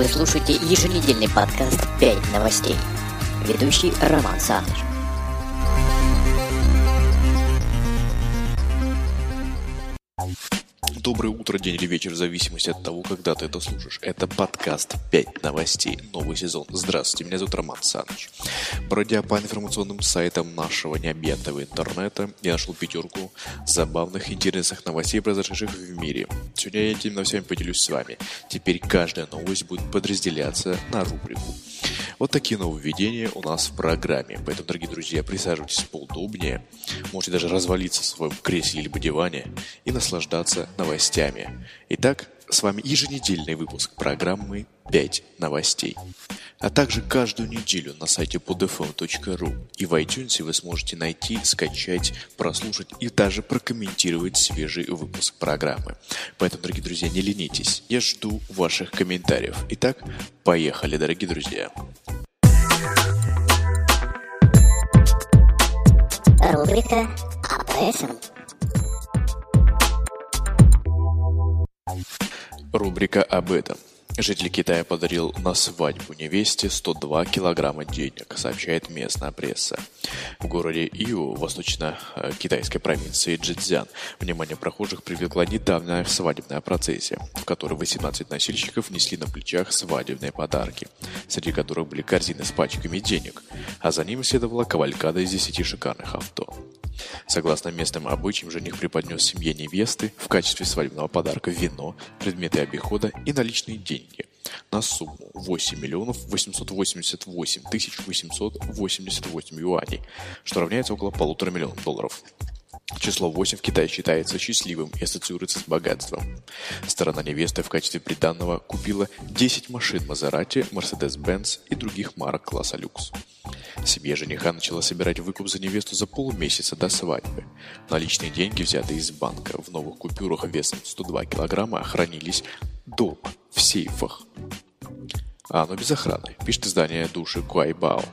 Вы слушаете еженедельный подкаст «5 новостей». Ведущий Роман Саныч. Доброе утро, день или вечер, в зависимости от того, когда ты это слушаешь. Это подкаст 5 новостей, новый сезон. Здравствуйте, меня зовут Роман Саныч. Бродя по информационным сайтам нашего необъятного интернета, я нашел пятерку забавных, интересных новостей, произошедших в мире. Сегодня я этими новостями поделюсь с вами. Теперь каждая новость будет подразделяться на рубрику. Вот такие нововведения у нас в программе. Поэтому, дорогие друзья, присаживайтесь поудобнее. Можете даже развалиться в своем кресле либо диване и наслаждаться новостями. Итак, с вами еженедельный выпуск программы 5 новостей. А также каждую неделю на сайте podfm.ru и в iTunes вы сможете найти, скачать, прослушать и даже прокомментировать свежий выпуск программы. Поэтому, дорогие друзья, не ленитесь. Я жду ваших комментариев. Итак, поехали, дорогие друзья. Рубрика об Рубрика об этом. Житель Китая подарил на свадьбу невесте 102 килограмма денег, сообщает местная пресса. В городе Иу, восточно-китайской провинции Джидзян, внимание прохожих привлекла недавняя свадебная процессия, в которой 18 носильщиков несли на плечах свадебные подарки, среди которых были корзины с пачками денег, а за ним следовала кавалькада из 10 шикарных авто. Согласно местным обычаям, жених преподнес семье невесты в качестве свадебного подарка вино, предметы обихода и наличные деньги на сумму 8 миллионов 888 тысяч 888 юаней, что равняется около полутора миллионов долларов. Число 8 в Китае считается счастливым и ассоциируется с богатством. Сторона невесты в качестве приданного купила 10 машин Мазерати, Mercedes-Benz и других марок класса люкс. Семья жениха начала собирать выкуп за невесту за полмесяца до свадьбы. Наличные деньги, взятые из банка в новых купюрах весом 102 килограмма, хранились дома, в сейфах. А оно без охраны, пишет издание души Куайбао.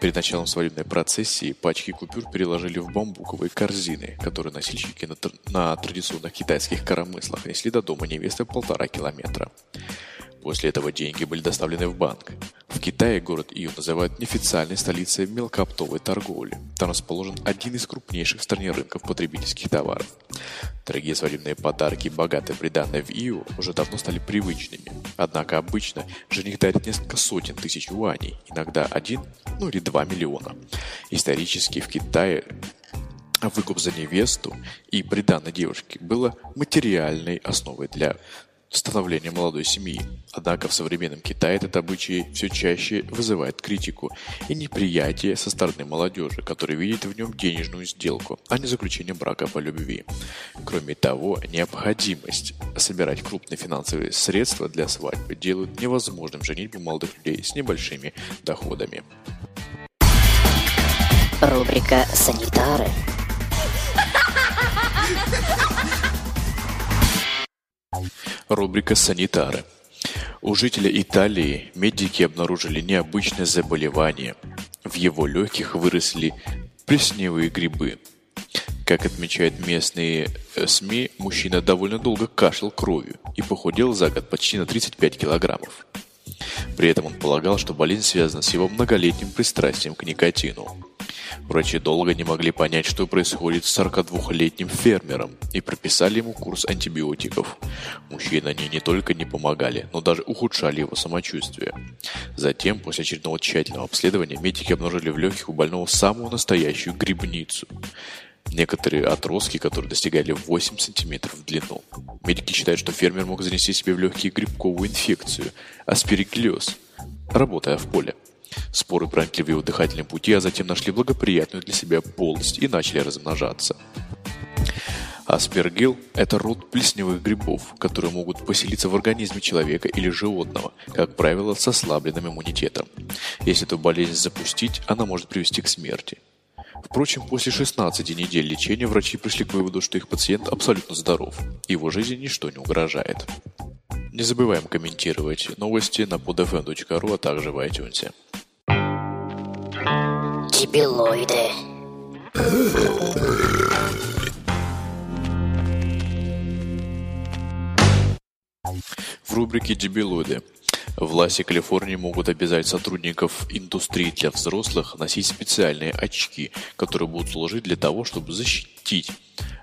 Перед началом свадебной процессии пачки купюр переложили в бамбуковые корзины, которые носильщики на, тр- на традиционных китайских коромыслах несли до дома невесты полтора километра. После этого деньги были доставлены в банк. В Китае город Ию называют неофициальной столицей мелкооптовой торговли. Там расположен один из крупнейших в стране рынков потребительских товаров. Дорогие свадебные подарки и богатые приданные в Ию уже давно стали привычными. Однако обычно жених дарит несколько сотен тысяч юаней, иногда один, ну или два миллиона. Исторически в Китае выкуп за невесту и приданной девушке было материальной основой для становления молодой семьи. Однако в современном Китае этот обычай все чаще вызывает критику и неприятие со стороны молодежи, которая видит в нем денежную сделку, а не заключение брака по любви. Кроме того, необходимость собирать крупные финансовые средства для свадьбы делают невозможным женитьбу молодых людей с небольшими доходами. Рубрика «Санитары». Рубрика «Санитары». У жителя Италии медики обнаружили необычное заболевание. В его легких выросли плесневые грибы. Как отмечают местные э, СМИ, мужчина довольно долго кашлял кровью и похудел за год почти на 35 килограммов. При этом он полагал, что болезнь связана с его многолетним пристрастием к никотину. Врачи долго не могли понять, что происходит с 42-летним фермером, и прописали ему курс антибиотиков. Мужчины они не только не помогали, но даже ухудшали его самочувствие. Затем, после очередного тщательного обследования, медики обнаружили в легких у больного самую настоящую грибницу. Некоторые отростки, которые достигали 8 сантиметров в длину. Медики считают, что фермер мог занести себе в легкие грибковую инфекцию – аспириклез, работая в поле. Споры проникли в его дыхательные пути, а затем нашли благоприятную для себя полость и начали размножаться. Аспергил – это род плесневых грибов, которые могут поселиться в организме человека или животного, как правило, с ослабленным иммунитетом. Если эту болезнь запустить, она может привести к смерти. Впрочем, после 16 недель лечения врачи пришли к выводу, что их пациент абсолютно здоров, его жизни ничто не угрожает. Не забываем комментировать новости на podfm.ru, а также в iTunes. Дебилоиды. В рубрике «Дебилоиды» Власти Калифорнии могут обязать сотрудников индустрии для взрослых носить специальные очки, которые будут служить для того, чтобы защитить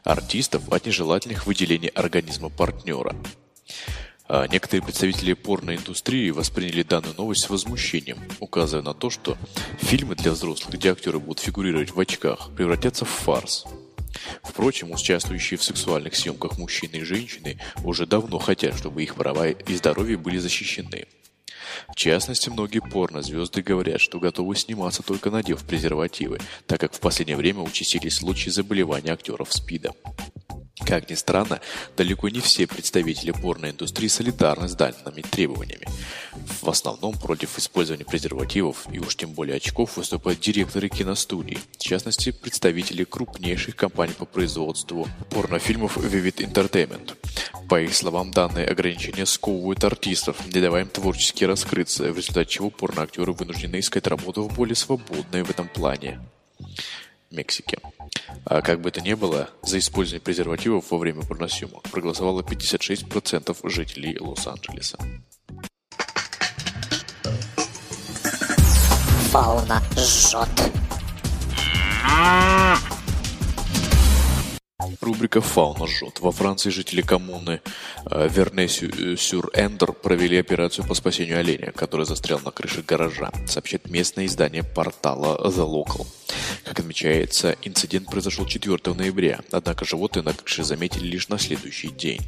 артистов от нежелательных выделений организма партнера. А некоторые представители порноиндустрии восприняли данную новость с возмущением, указывая на то, что фильмы для взрослых, где актеры будут фигурировать в очках, превратятся в фарс. Впрочем, участвующие в сексуальных съемках мужчины и женщины уже давно хотят, чтобы их права и здоровье были защищены. В частности, многие порнозвезды говорят, что готовы сниматься только надев презервативы, так как в последнее время участились случаи заболевания актеров СПИДа. Как ни странно, далеко не все представители порноиндустрии солидарны с данными требованиями. В основном против использования презервативов и уж тем более очков выступают директоры киностудий, в частности, представители крупнейших компаний по производству порнофильмов Vivid Entertainment. По их словам, данные ограничения сковывают артистов, не давая им творчески раскрыться, в результате чего порноактеры вынуждены искать работу в более свободной в этом плане Мексике. А как бы то ни было, за использование презервативов во время порносъемок проголосовало 56% жителей Лос-Анджелеса. Фауна жжет. Рубрика «Фауна жжет». Во Франции жители коммуны э, Верне-Сюр-Эндер провели операцию по спасению оленя, который застрял на крыше гаража, сообщает местное издание портала The Local. Как отмечается, инцидент произошел 4 ноября, однако животное на крыше заметили лишь на следующий день.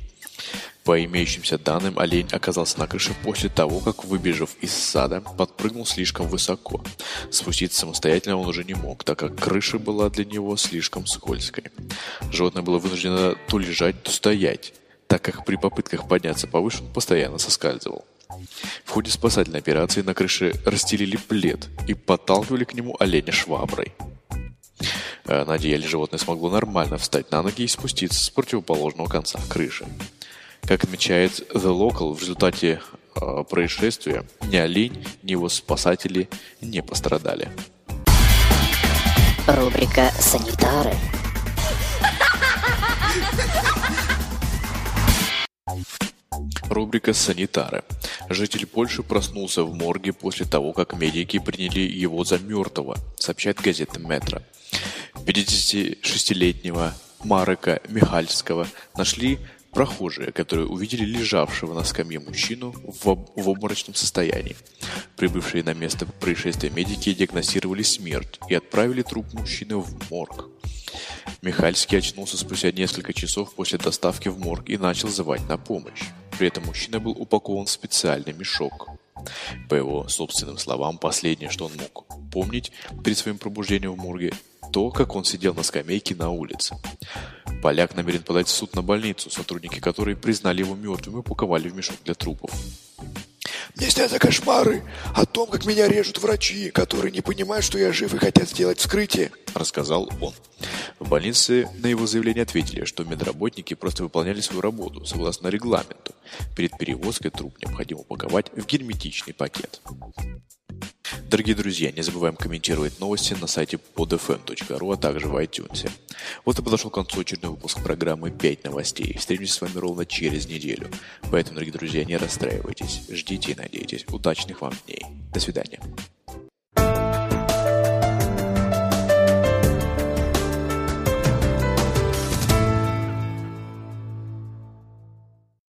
По имеющимся данным, олень оказался на крыше после того, как, выбежав из сада, подпрыгнул слишком высоко. Спуститься самостоятельно он уже не мог, так как крыша была для него слишком скользкой. Животное было вынуждено то лежать, то стоять, так как при попытках подняться повыше он постоянно соскальзывал. В ходе спасательной операции на крыше расстелили плед и подталкивали к нему оленя шваброй. Э, Надеялись, животное смогло нормально встать на ноги и спуститься с противоположного конца крыши. Как отмечает The Local, в результате э, происшествия ни олень, ни его спасатели не пострадали. Рубрика «Санитары». Рубрика «Санитары». Житель Польши проснулся в морге после того, как медики приняли его за мертвого, сообщает газета «Метро». 56-летнего Марека Михальского нашли прохожие, которые увидели лежавшего на скамье мужчину в, об- в обморочном состоянии. Прибывшие на место происшествия медики диагностировали смерть и отправили труп мужчины в морг. Михальский очнулся спустя несколько часов после доставки в морг и начал звать на помощь. При этом мужчина был упакован в специальный мешок. По его собственным словам, последнее, что он мог помнить перед своим пробуждением в морге, то, как он сидел на скамейке на улице. Поляк намерен подать в суд на больницу, сотрудники которой признали его мертвым и упаковали в мешок для трупов. Мне снятся кошмары о том, как меня режут врачи, которые не понимают, что я жив и хотят сделать вскрытие. рассказал он. В больнице на его заявление ответили, что медработники просто выполняли свою работу согласно регламенту. Перед перевозкой труп необходимо упаковать в герметичный пакет. Дорогие друзья, не забываем комментировать новости на сайте podfm.ru, а также в iTunes. Вот и подошел к концу очередной выпуск программы «5 новостей». Встретимся с вами ровно через неделю. Поэтому, дорогие друзья, не расстраивайтесь, ждите и надейтесь. Удачных вам дней. До свидания.